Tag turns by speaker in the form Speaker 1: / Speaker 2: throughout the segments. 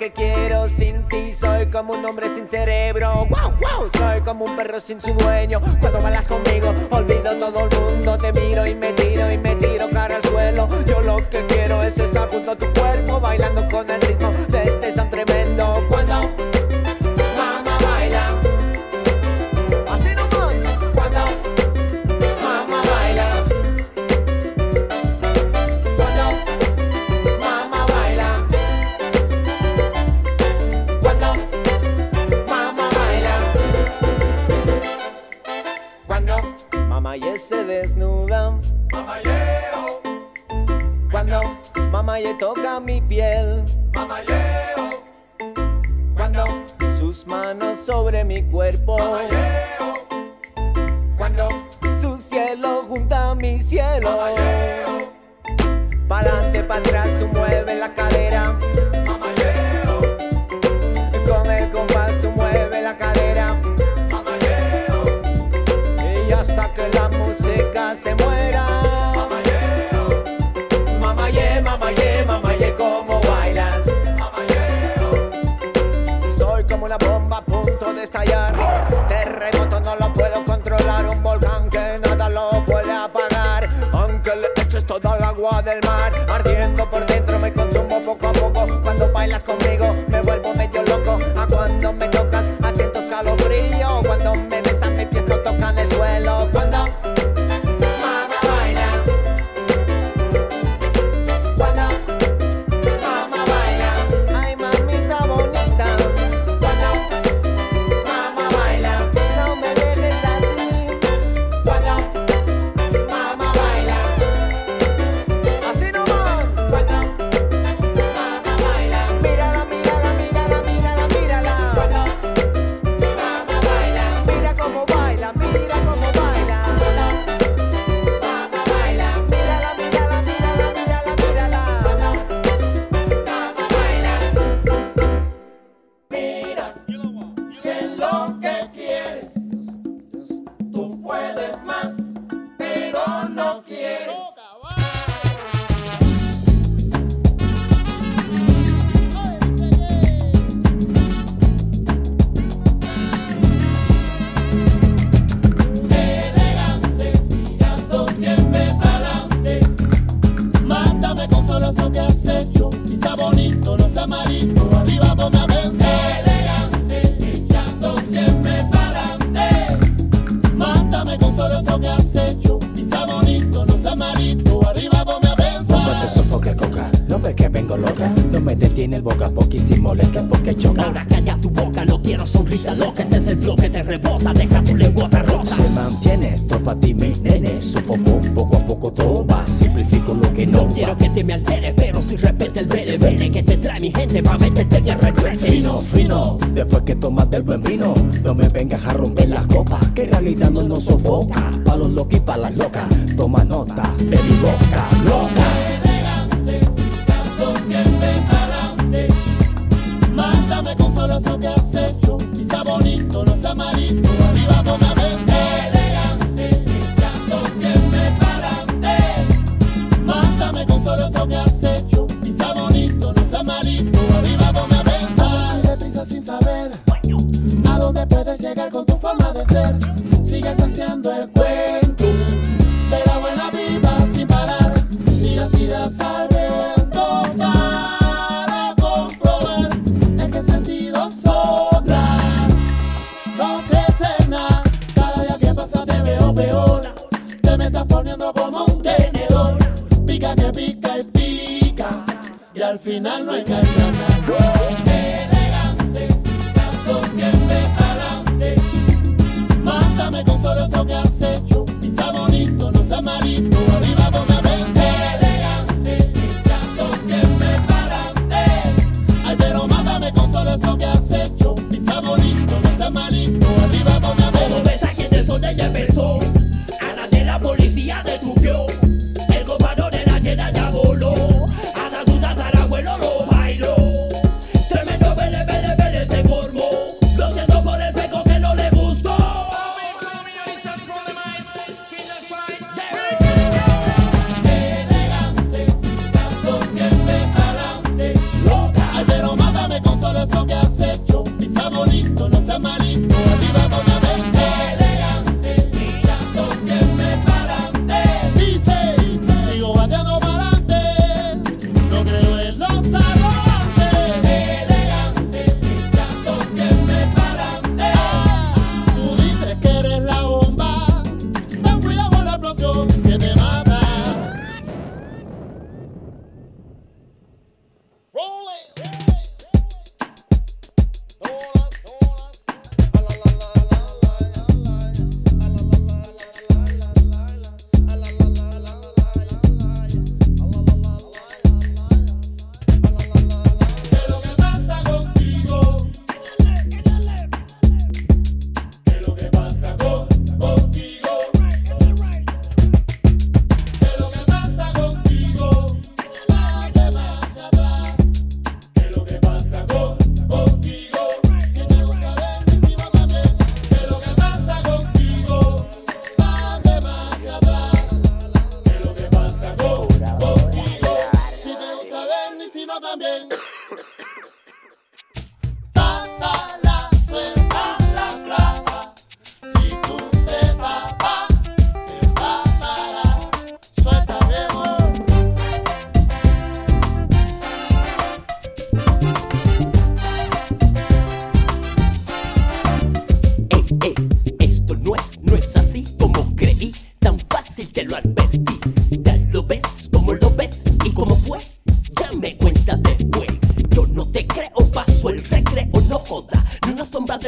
Speaker 1: que quiero sin ti. Soy como un hombre sin cerebro. Wow, wow. Soy como un perro sin su dueño. Cuando balas conmigo,
Speaker 2: olvido todo
Speaker 3: el mundo. Te
Speaker 2: miro y me tiro y
Speaker 4: me tiro cara al suelo. Yo lo que quiero es estar junto a tu cuerpo, bailando con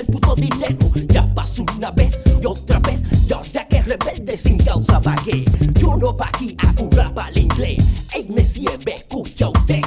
Speaker 3: el puto dinero. Ya pasó una vez y otra vez. Y ahora que rebelde sin causa vagué. Yo no vagué a currar para el inglés. Ey, me sirve, escucha usted.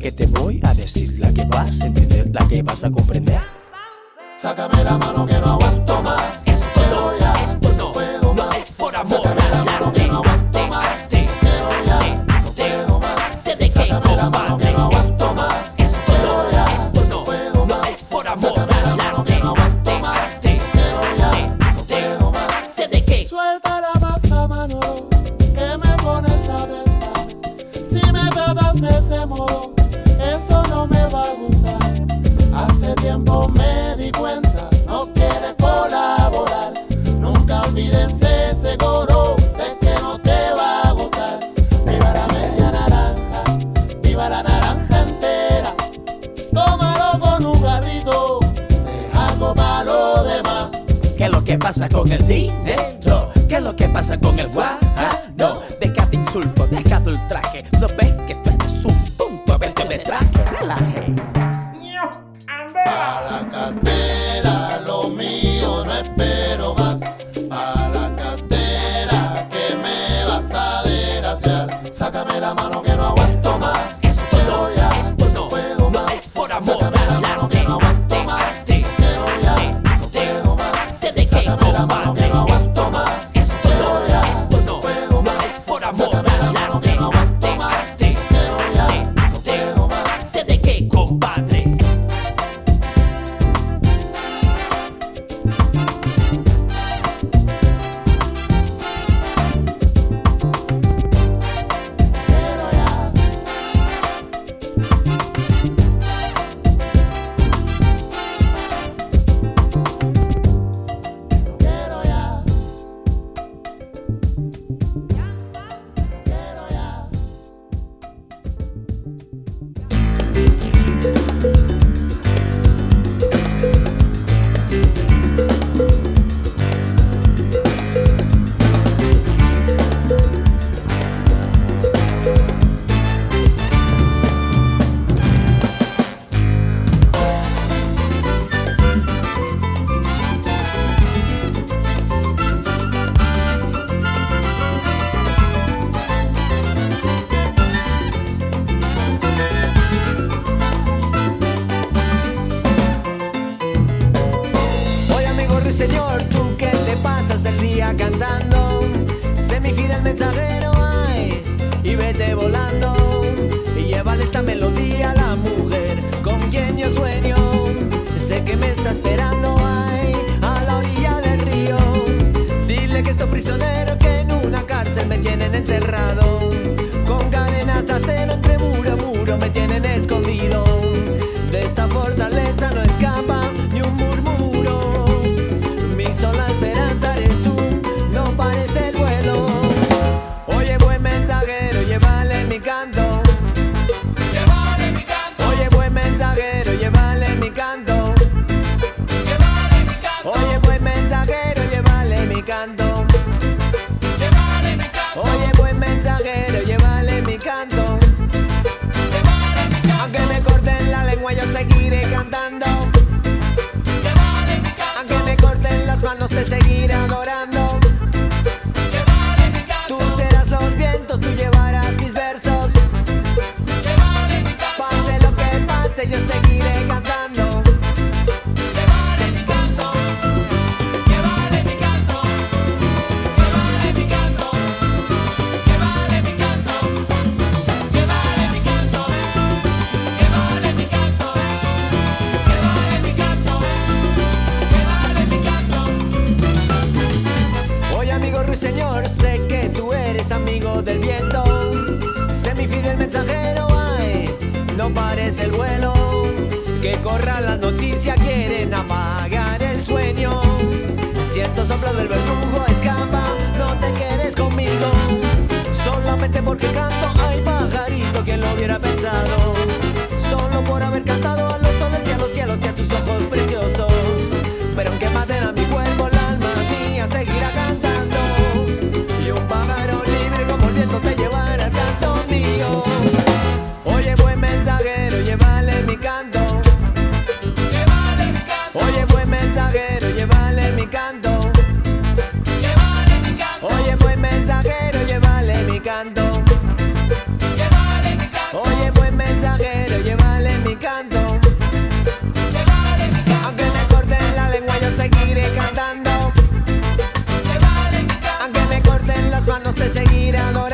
Speaker 4: que
Speaker 2: te voy a decir, la que vas a entender, la que vas a comprender.
Speaker 4: Sácame la mano te
Speaker 1: seguiré adorando.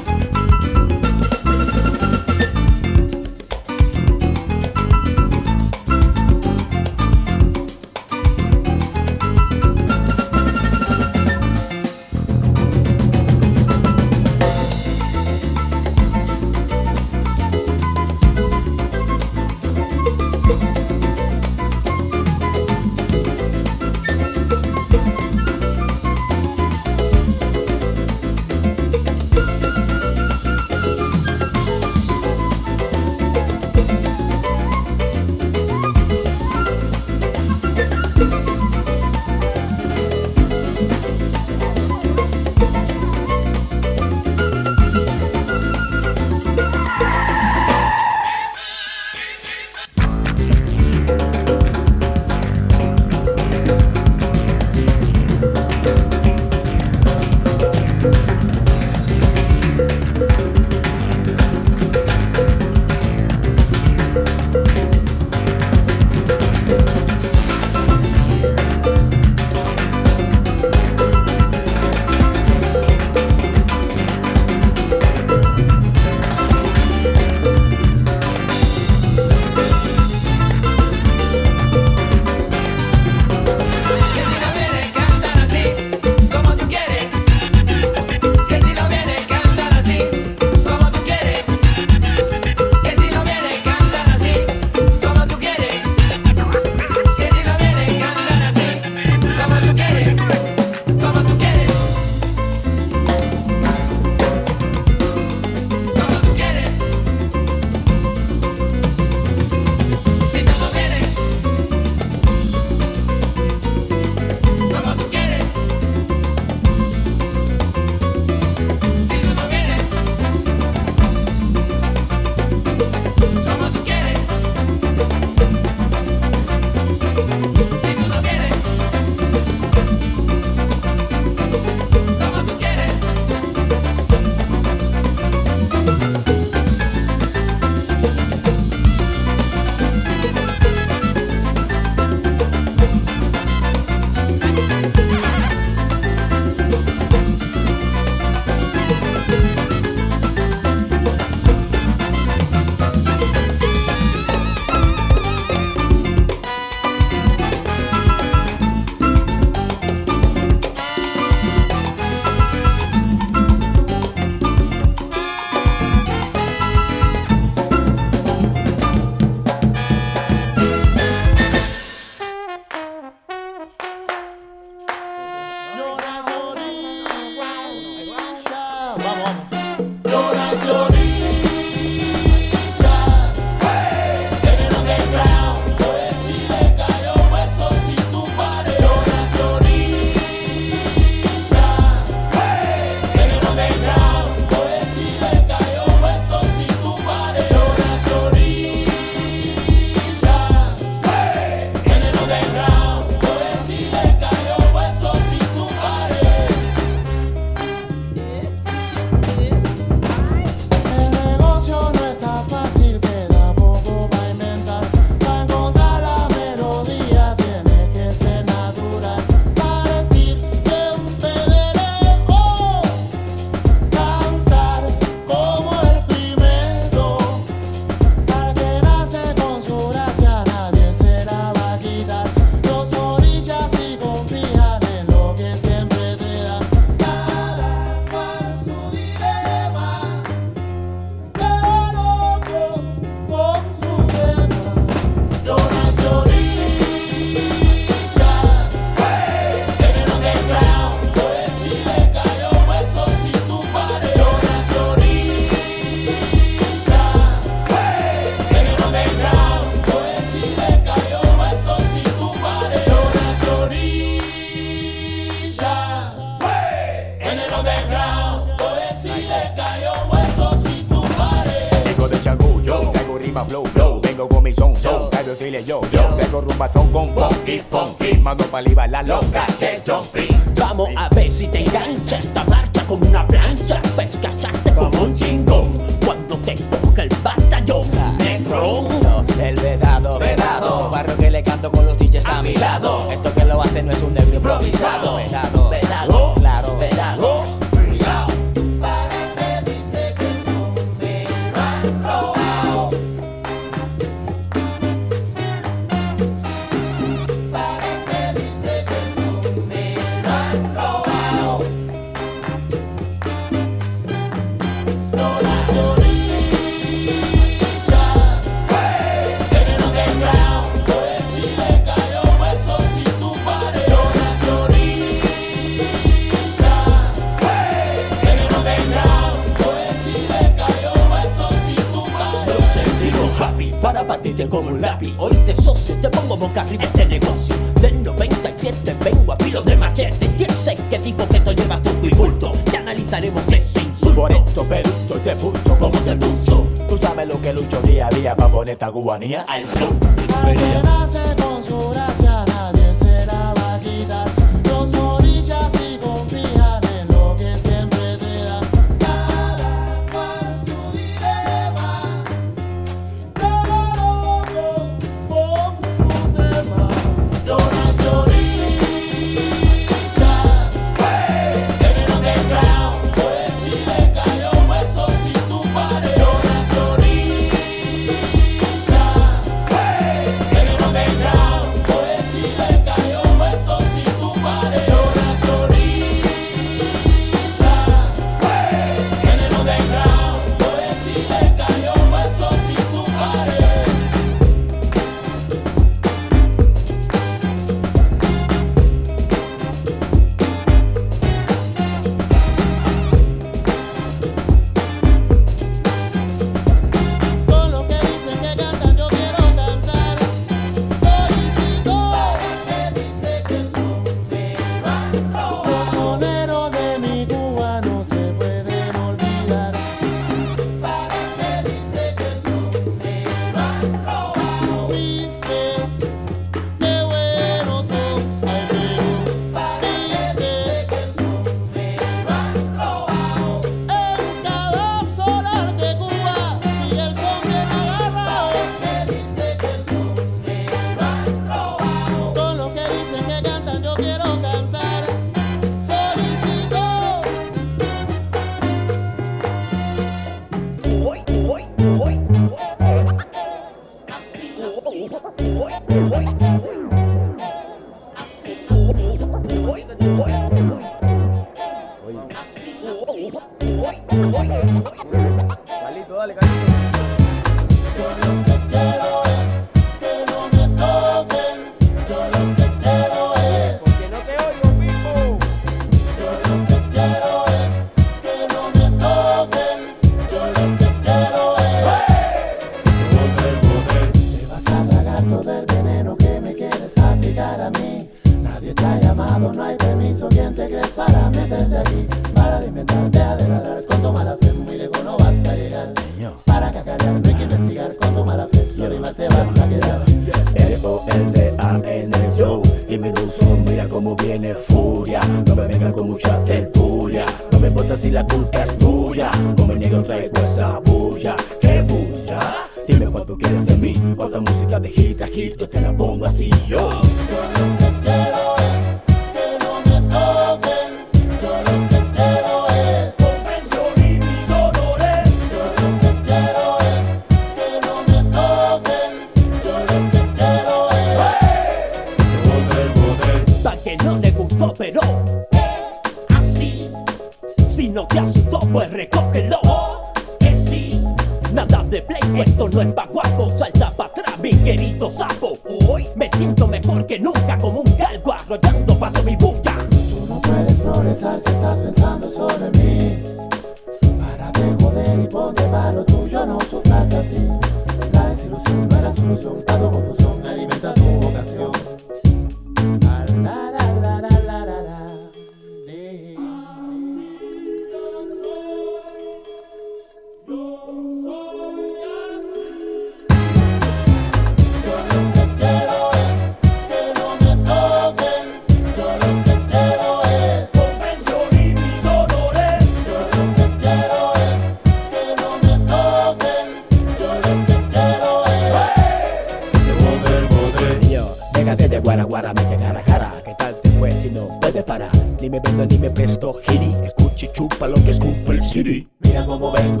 Speaker 1: me
Speaker 2: vendo ni me presto, giri. Escuche, chupa lo que escupo el city.
Speaker 4: Mira cómo vengo.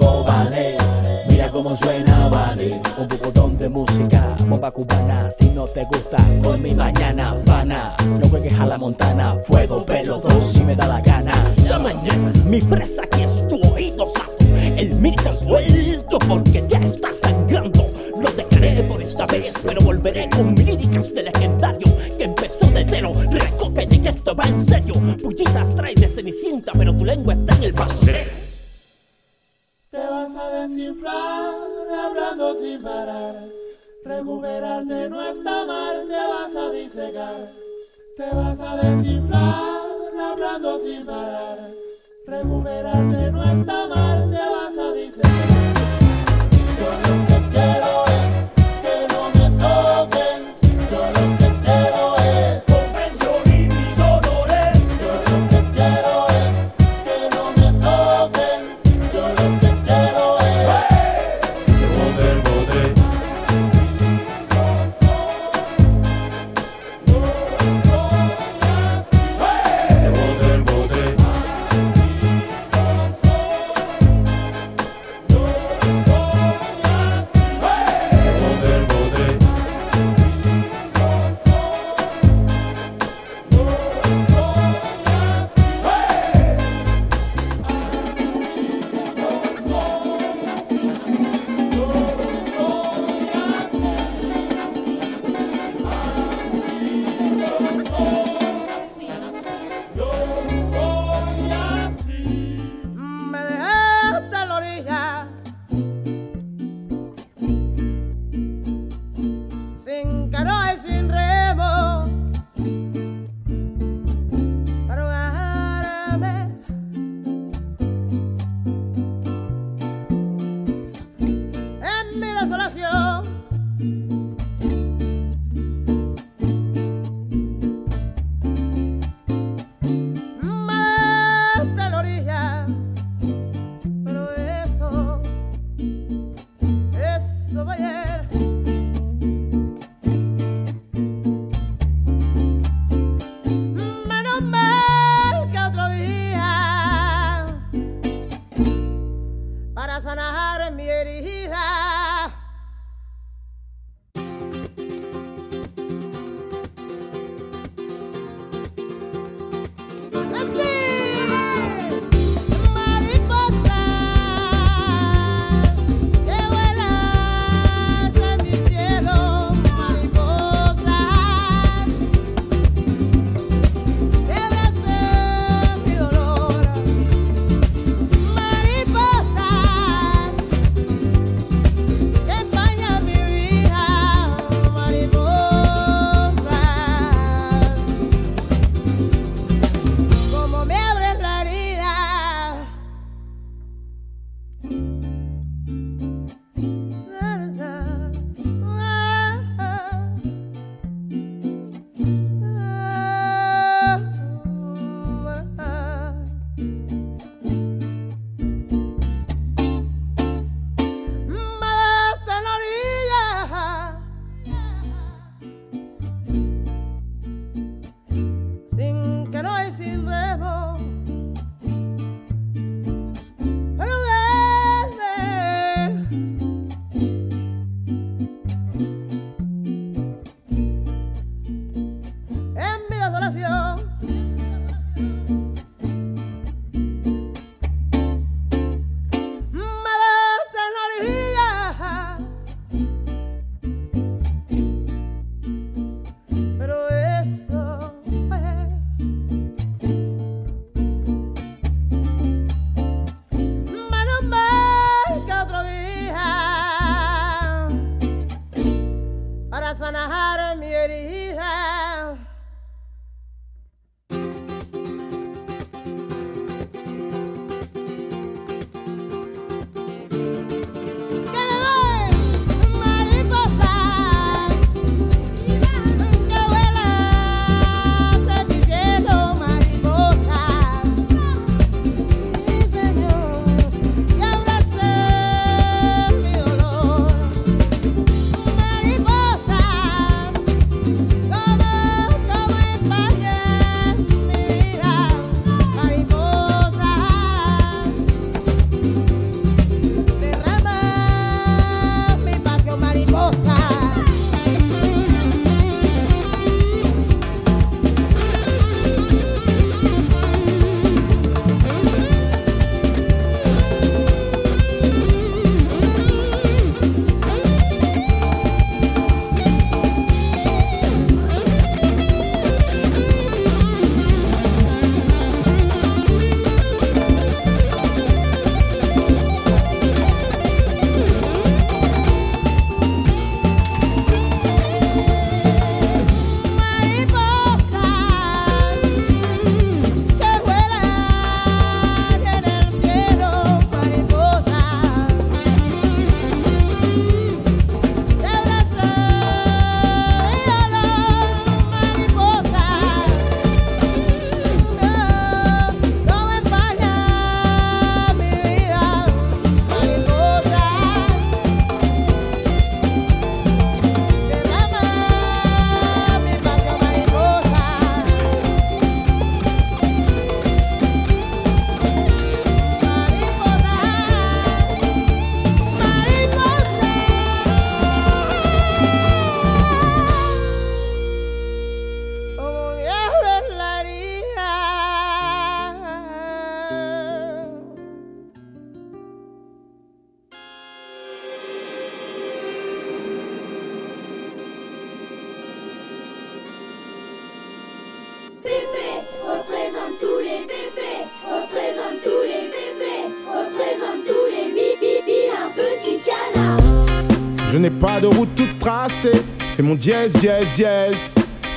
Speaker 5: Pas de route toute tracée. Fais mon jazz, jazz, jazz.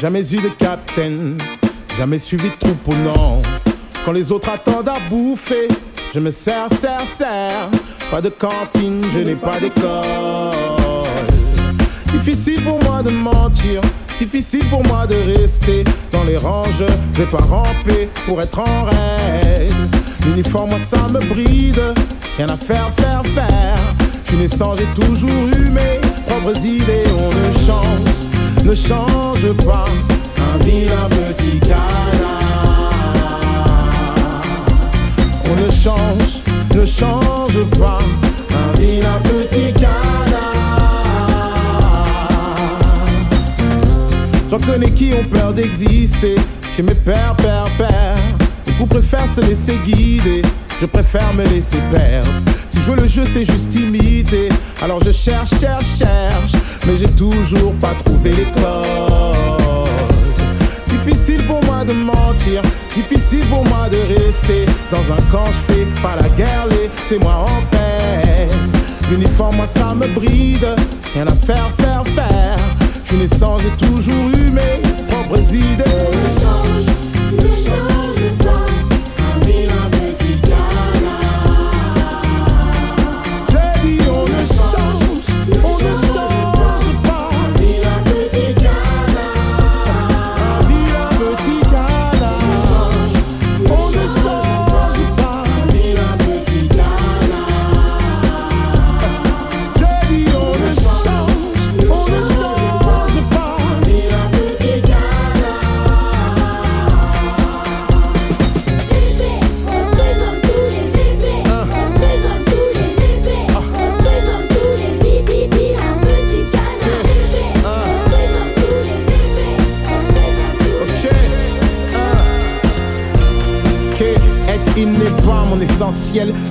Speaker 5: Jamais eu de capitaine. Jamais suivi de troupeau, non. Quand les autres attendent à bouffer, je me sers, sers, sers. Pas de cantine, je n'ai pas d'école. Difficile pour moi de mentir. Difficile pour moi de rester dans les rangs. Je vais pas ramper pour être en rêve. L'uniforme, moi, ça me bride. Rien à faire, faire, faire. Je suis naissant, j'ai toujours eu idées. On ne change, ne change pas. Un vilain petit canard. On ne change, ne change pas. Un vilain petit canard. J'en connais qui ont peur d'exister. Chez mes pères, pères, pères. Beaucoup préfèrent se laisser guider. Je préfère me laisser perdre. Jouer le jeu, c'est juste imiter. Alors je cherche, cherche, cherche. Mais j'ai toujours pas trouvé les codes. Difficile pour moi de mentir. Difficile pour moi de rester dans un camp. Je fais pas la guerre, c'est moi en paix. L'uniforme, moi, ça me bride. Rien à faire, faire, faire. Je suis naissant, j'ai toujours eu mes propres idées.
Speaker 4: Change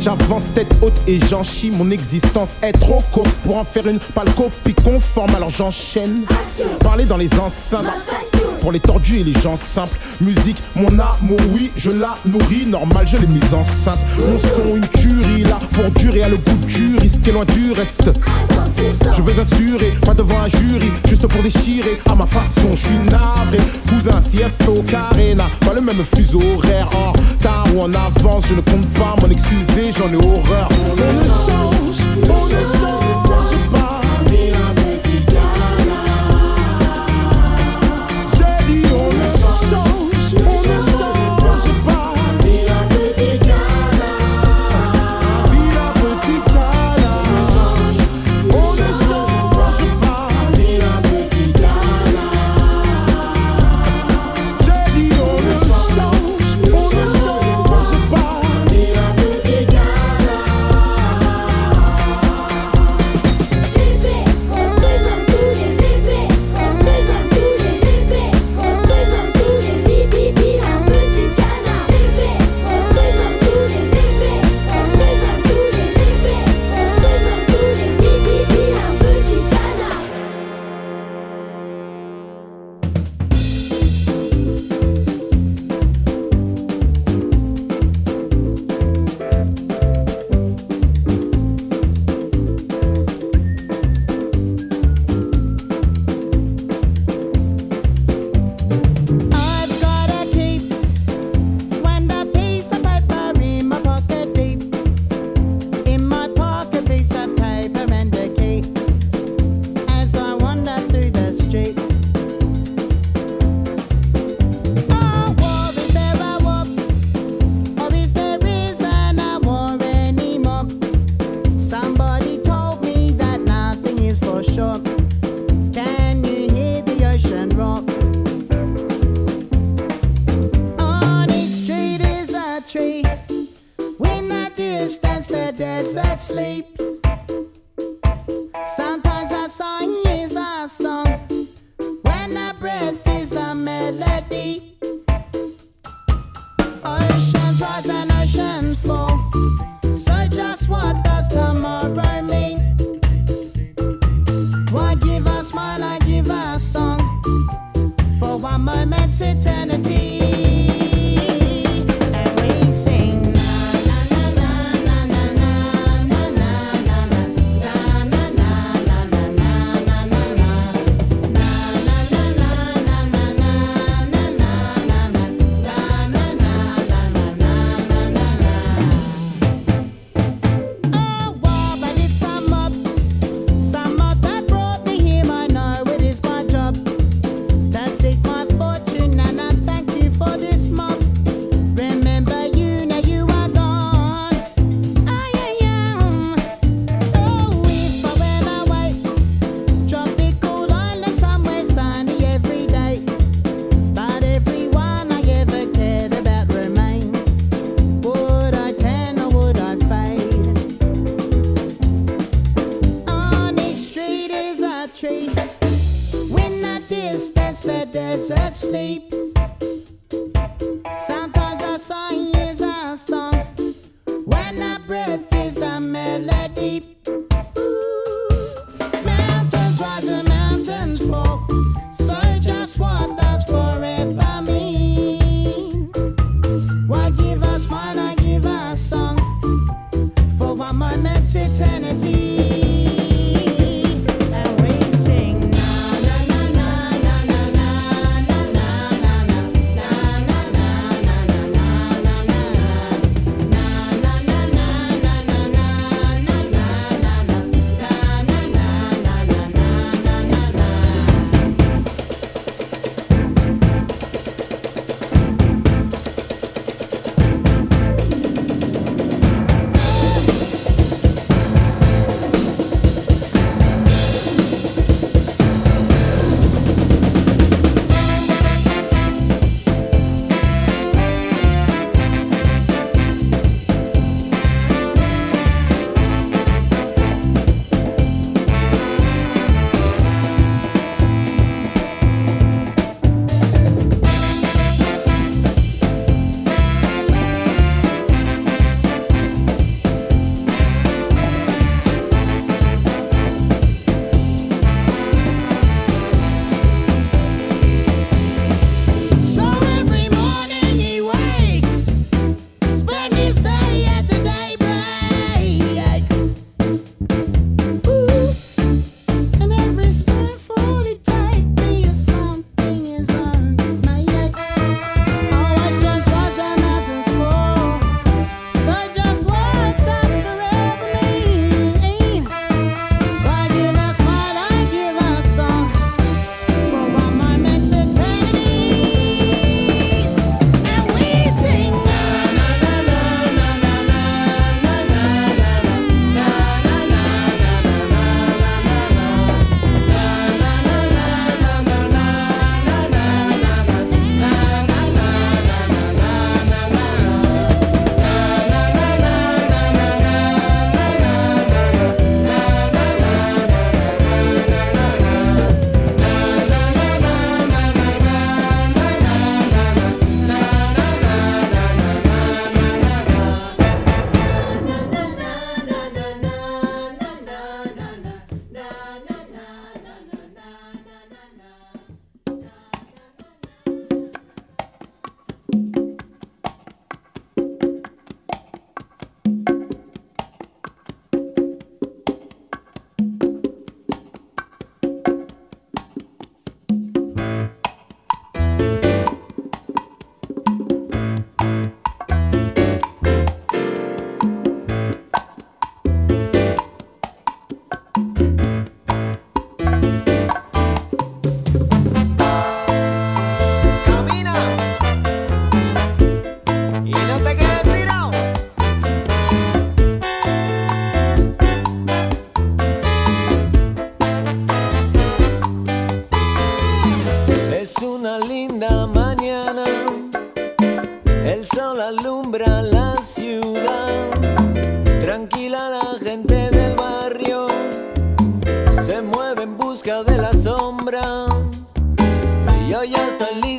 Speaker 5: J'avance tête haute et j'en chie. Mon existence est trop courte pour en faire une pâle copie conforme. Alors j'enchaîne. Parler dans les enceintes. Pour les tordus et les gens simples. Musique, mon amour, oui, je la nourris. Normal, je l'ai mise enceinte. Mon son, une curie là pour durer à le goût du loin du reste. Je veux assurer, pas devant un jury, juste pour déchirer à ma façon. Je suis navré, cousin, CFO, carré, n'a pas le même fuseau horaire. En retard ou en avance, je ne compte pas m'en excuser, j'en ai horreur.
Speaker 6: permanence eternity.
Speaker 1: Yo estoy listo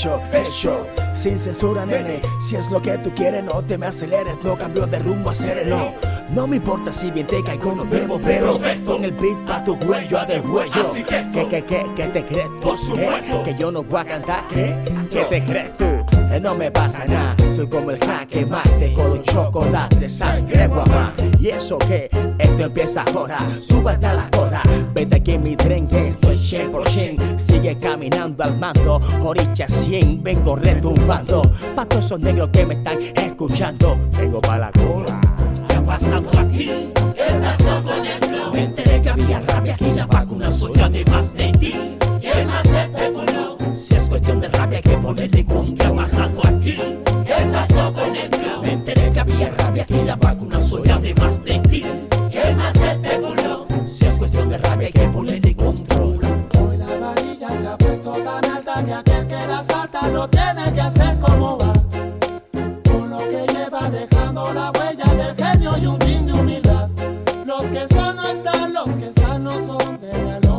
Speaker 2: hecho, hecho. Sin censura, nene, si es lo que tú quieres, no te me aceleres, no cambio de rumbo, acelero. No me importa si bien te caigo, no debo, pero con el beat pa' tu cuello a de huello.
Speaker 3: Así que
Speaker 2: que, que, que, que te crees tú,
Speaker 3: Por supuesto.
Speaker 2: que, que yo no voy a cantar, ¿qué? ¿Qué te crees tú? Eh, no me pasa nada, soy como el jaque mate con los chocolates, sangre guapa. Y eso que esto empieza ahora, súbete a la cola, vete aquí en mi tren que estoy 100%. Caminando al mando, oricha 100, vengo retumbando. Pa' todos esos negros que me están escuchando, vengo pa' la
Speaker 3: que la
Speaker 4: salta lo tiene que hacer como va. Con lo que lleva dejando la huella del genio y un tin de humildad. Los que son no están, los que sanos son de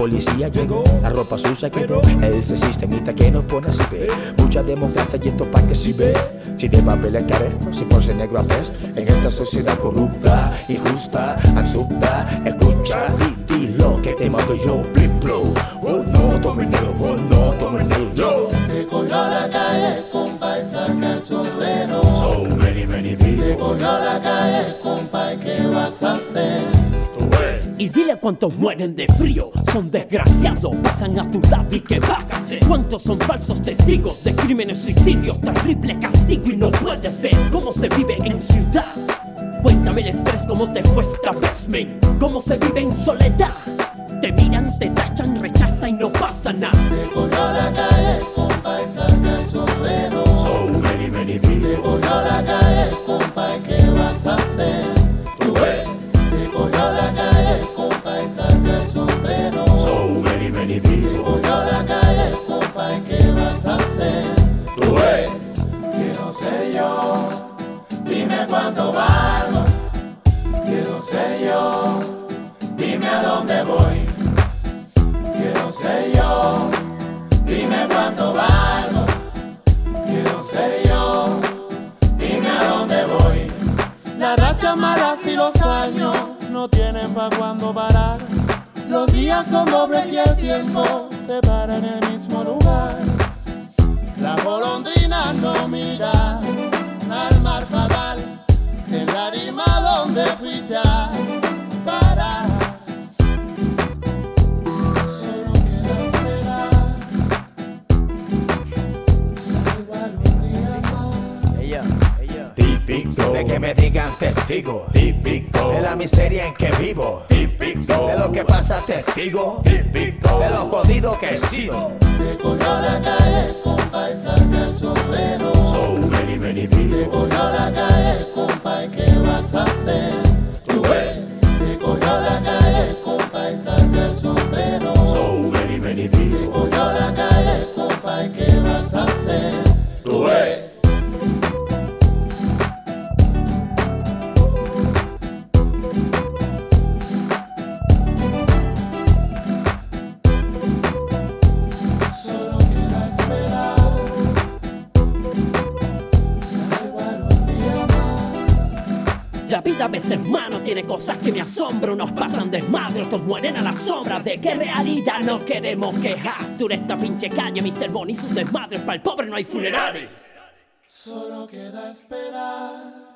Speaker 2: policía llegó. La ropa sucia quedó Ese sistemita que nos pone así ve. Mucha democracia y esto pa' que si ve. Si de papel es carejo, si por ser negro apesta En esta sociedad corrupta, injusta, absurda Escucha y di lo que te mando yo Blip blow, oh no, tome negro, oh no, tome negro.
Speaker 4: Te cogió la calle, compa, y saca el sombrero.
Speaker 2: So many, many
Speaker 4: Te
Speaker 2: people
Speaker 4: cogió la calle, compa, ¿y qué vas a hacer?
Speaker 3: Y dile cuántos mueren de frío, son desgraciados, pasan a tu lado y que a hacer. Cuántos son falsos testigos de crímenes, suicidios, terrible castigo y no puede ser cómo se vive en ciudad. Cuéntame el estrés, cómo te fue esta vez, men. Cómo se vive en soledad. Te miran, te tachan, rechazan y no pasa nada.
Speaker 4: Te cogió la calle, compa, y saca el sombrero.
Speaker 2: So many, many people
Speaker 4: Te cogió la calle, compa, ¿y qué vas a hacer?
Speaker 2: People
Speaker 4: cogió la calle, compa, ¿y qué vas a hacer?
Speaker 2: Tú ves
Speaker 4: Que no sé yo, dime cuánto valgo. Que no sé yo, dime a dónde voy. Que no sé yo, dime cuánto valgo. Que no sé yo, dime a dónde voy. Las rachas malas y los años no tienen pa' cuándo parar. Los días son dobles y el tiempo se para en el mismo lugar. La golondrina no mira al mar fatal en la rima donde fuiste a
Speaker 2: testigo. Típico. De la miseria en que vivo. Típico. De lo que pasa testigo. Típico. De lo jodido que he sido.
Speaker 1: Te cogió la calle, compa, y saca el sombrero.
Speaker 2: So many, many
Speaker 1: Te
Speaker 2: people.
Speaker 1: cogió la calle, compa, ¿y qué vas a hacer?
Speaker 2: Tú ves.
Speaker 1: Te cogió la calle, compa, y saca el sombrero.
Speaker 2: So many, many
Speaker 1: Te cogió la calle, compa, ¿y qué vas a hacer?
Speaker 2: Tú ves.
Speaker 3: Vida. A veces hermano tiene cosas que me asombran. Unos pasan desmadre, otros mueren a la sombra. De qué realidad nos queremos quejar Tú esta pinche calle, Mr. Bonnie, sus desmadres Para el pobre no hay funerales
Speaker 1: Solo queda esperar.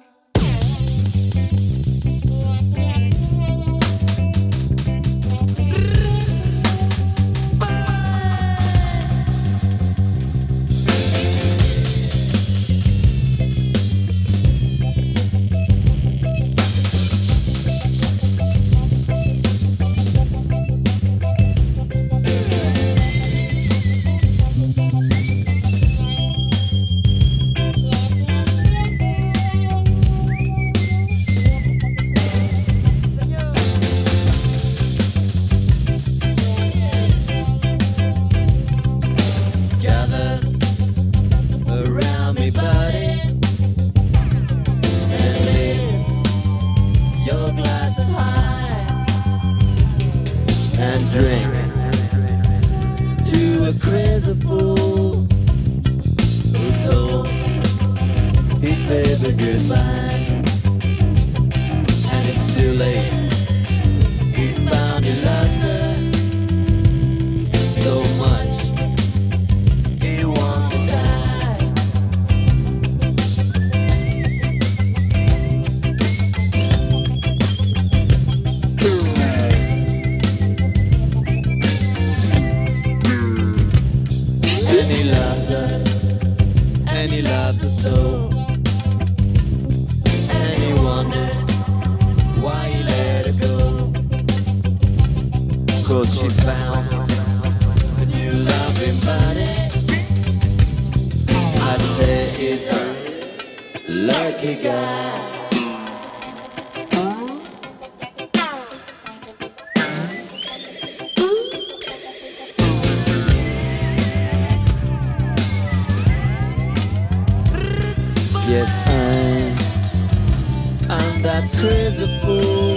Speaker 7: I'm, that crazy fool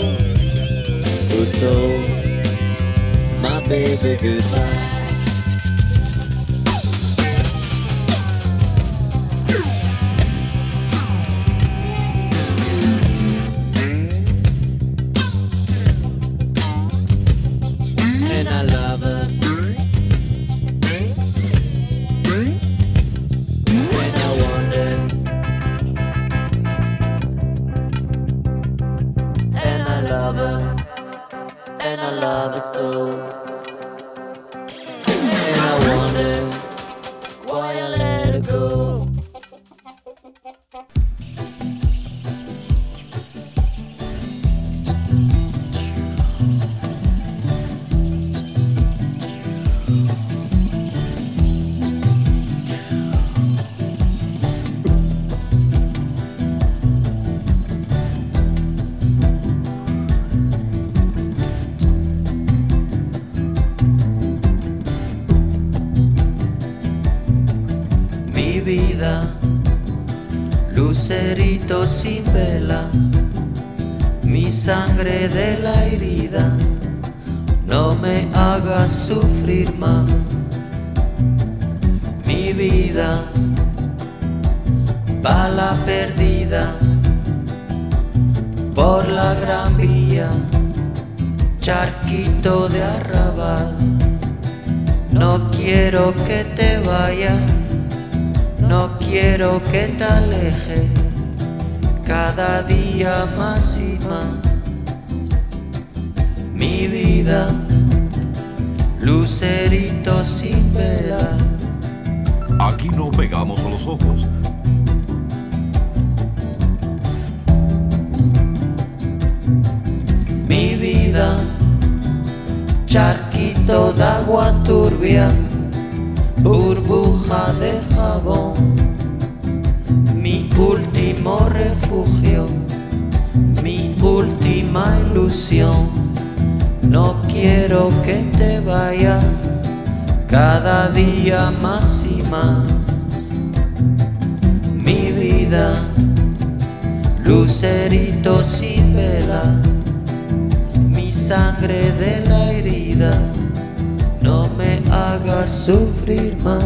Speaker 7: who told my baby goodbye.
Speaker 8: Cada día más y más. Mi vida, lucerito sin vela,
Speaker 9: mi sangre de la herida, no me hagas sufrir más.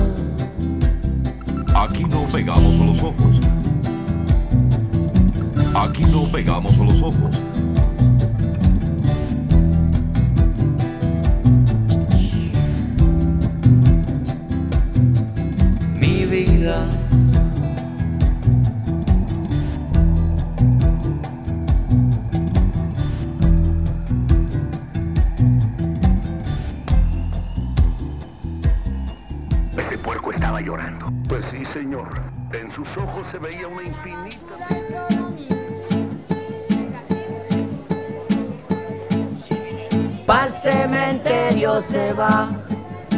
Speaker 10: Aquí no pegamos los ojos. Aquí no pegamos los ojos.
Speaker 11: Señor. En sus ojos se veía una infinita.
Speaker 9: Pa'l cementerio se va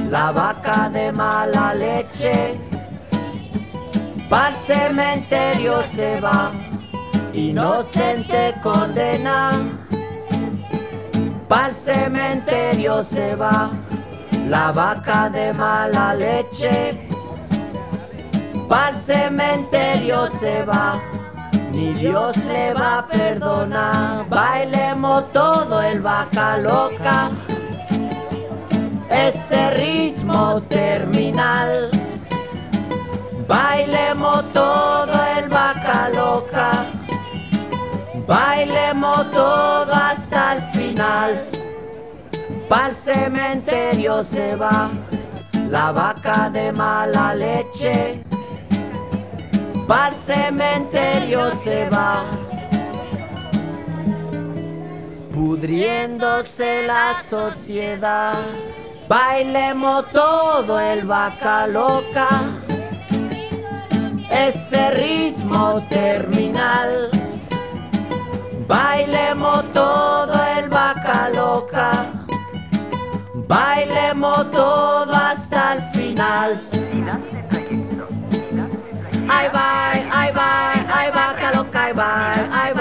Speaker 9: la vaca de mala leche. Pa'l cementerio se va, inocente condena. Pa'l cementerio se va la vaca de mala leche. Pa'l cementerio se va, ni Dios le va a perdonar. Bailemos todo el vaca loca ese ritmo terminal. Bailemos todo el vaca loca, bailemos todo hasta el final. Pa'l cementerio se va la vaca de mala leche. Pa'l cementerio se va pudriéndose la sociedad. Bailemos todo el vaca loca, ese ritmo terminal. Bailemos todo el vaca loca, bailemos todo hasta el final. Ay, bye, ay, bye, ay, vaca loca, ay, bye, ay,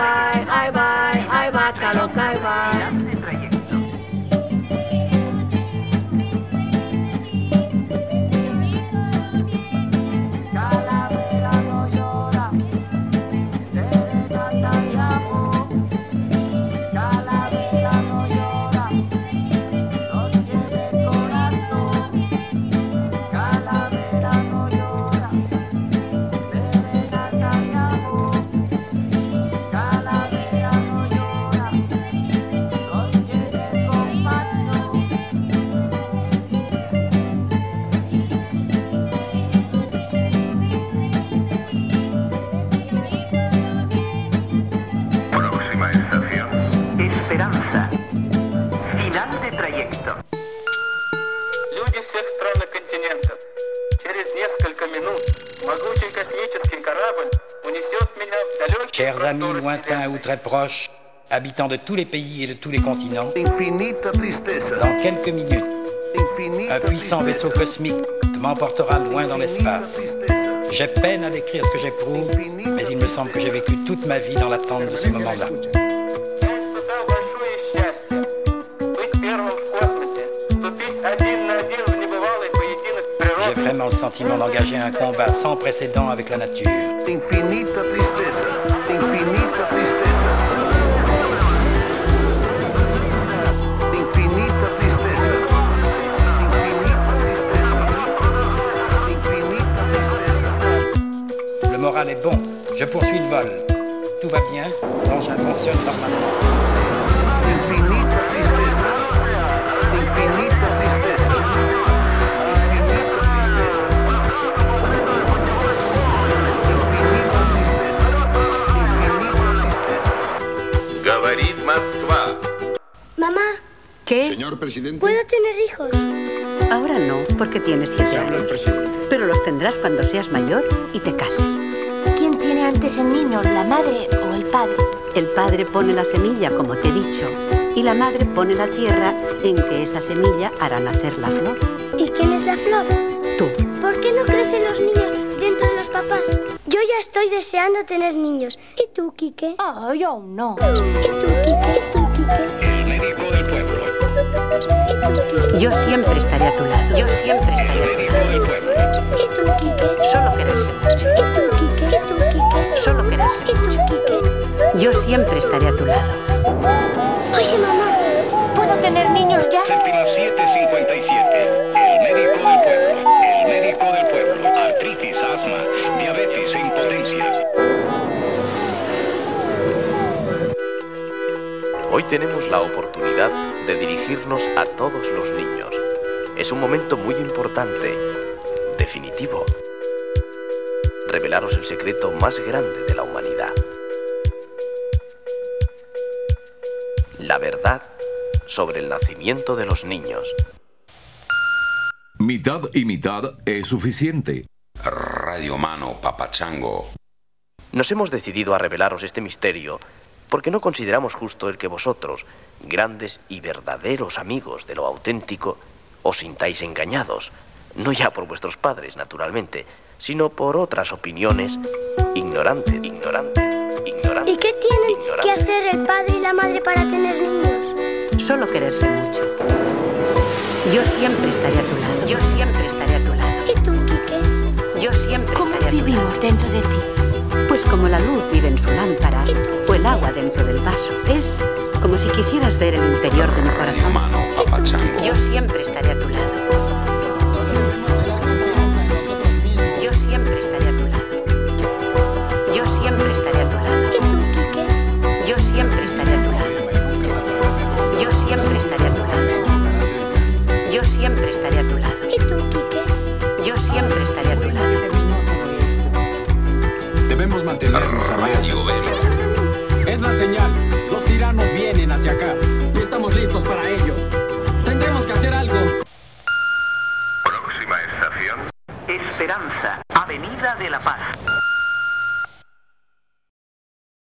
Speaker 12: стран и континентов. Через несколько минут могучий космический корабль унесет меня в далекие
Speaker 13: Chers amis
Speaker 12: просторы
Speaker 13: lointains ou
Speaker 12: Вселенной.
Speaker 13: très proches, habitants de tous les pays et de tous les continents,
Speaker 11: Infinita tristeza.
Speaker 13: dans quelques minutes,
Speaker 11: Infinita
Speaker 13: un puissant vaisseau cosmique m'emportera loin dans l'espace.
Speaker 11: tristeza.
Speaker 13: J'ai peine à décrire ce que j'éprouve, mais il me semble que j'ai vécu toute ma vie dans l'attente de ce moment-là. le sentiment d'engager un combat sans précédent avec la nature. Le moral est bon, je poursuis le vol. Tout va bien, l'engin fonctionne normalement.
Speaker 14: ¿Qué?
Speaker 15: Señor presidente.
Speaker 16: ¿puedo tener hijos?
Speaker 14: Ahora no, porque tienes siete años.
Speaker 15: presidente.
Speaker 14: Pero los tendrás cuando seas mayor y te cases.
Speaker 16: ¿Quién tiene antes el niño, la madre o el padre?
Speaker 14: El padre pone la semilla, como te he dicho, y la madre pone la tierra en que esa semilla hará nacer la flor.
Speaker 16: ¿Y quién es la flor?
Speaker 14: Tú.
Speaker 16: ¿Por qué no crecen los niños dentro de los papás? Yo ya estoy deseando tener niños. ¿Y tú, Quique?
Speaker 6: Ah, yo no.
Speaker 16: ¿Y tú, Quique? ¿Y tú, Quique?
Speaker 11: El médico del pueblo.
Speaker 14: Yo siempre estaré a tu lado. Yo siempre estaré a tu
Speaker 11: Médico del pueblo.
Speaker 16: ¿Y tú, Quique?
Speaker 14: Solo quererse mucho. Solo quererse
Speaker 16: ¿Y tú, Quique?
Speaker 14: Yo siempre estaré a tu lado.
Speaker 16: Oye, mamá.
Speaker 6: ¿Puedo tener niños ya?
Speaker 11: Séptima 757. El médico del pueblo. El médico del pueblo. Artritis, asma, diabetes e impotencia.
Speaker 15: Hoy tenemos la oportunidad de dirigirnos a todos los niños. Es un momento muy importante, definitivo. Revelaros el secreto más grande de la humanidad. La verdad sobre el nacimiento de los niños.
Speaker 10: Mitad y mitad es suficiente.
Speaker 17: Radio Mano, Papachango.
Speaker 15: Nos hemos decidido a revelaros este misterio porque no consideramos justo el que vosotros, grandes y verdaderos amigos de lo auténtico, os sintáis engañados, no ya por vuestros padres, naturalmente, sino por otras opiniones ignorantes, ignorantes, ignorantes.
Speaker 16: ¿Y qué tienen que hacer el padre y la madre para tener niños?
Speaker 14: Solo quererse mucho. Yo siempre estaré a tu lado. Yo siempre estaré a tu lado.
Speaker 16: ¿Y tú, Quique?
Speaker 14: Yo siempre
Speaker 6: ¿Cómo
Speaker 14: estaré a tu lado.
Speaker 6: vivimos dentro de ti?
Speaker 14: Pues como la luz vive en su lámpara o el agua dentro del vaso. Es como si quisieras ver el interior de mi corazón.
Speaker 17: Mano.
Speaker 14: Yo siempre estaré a tu lado.
Speaker 18: Esperanza, Avenida de la Paz.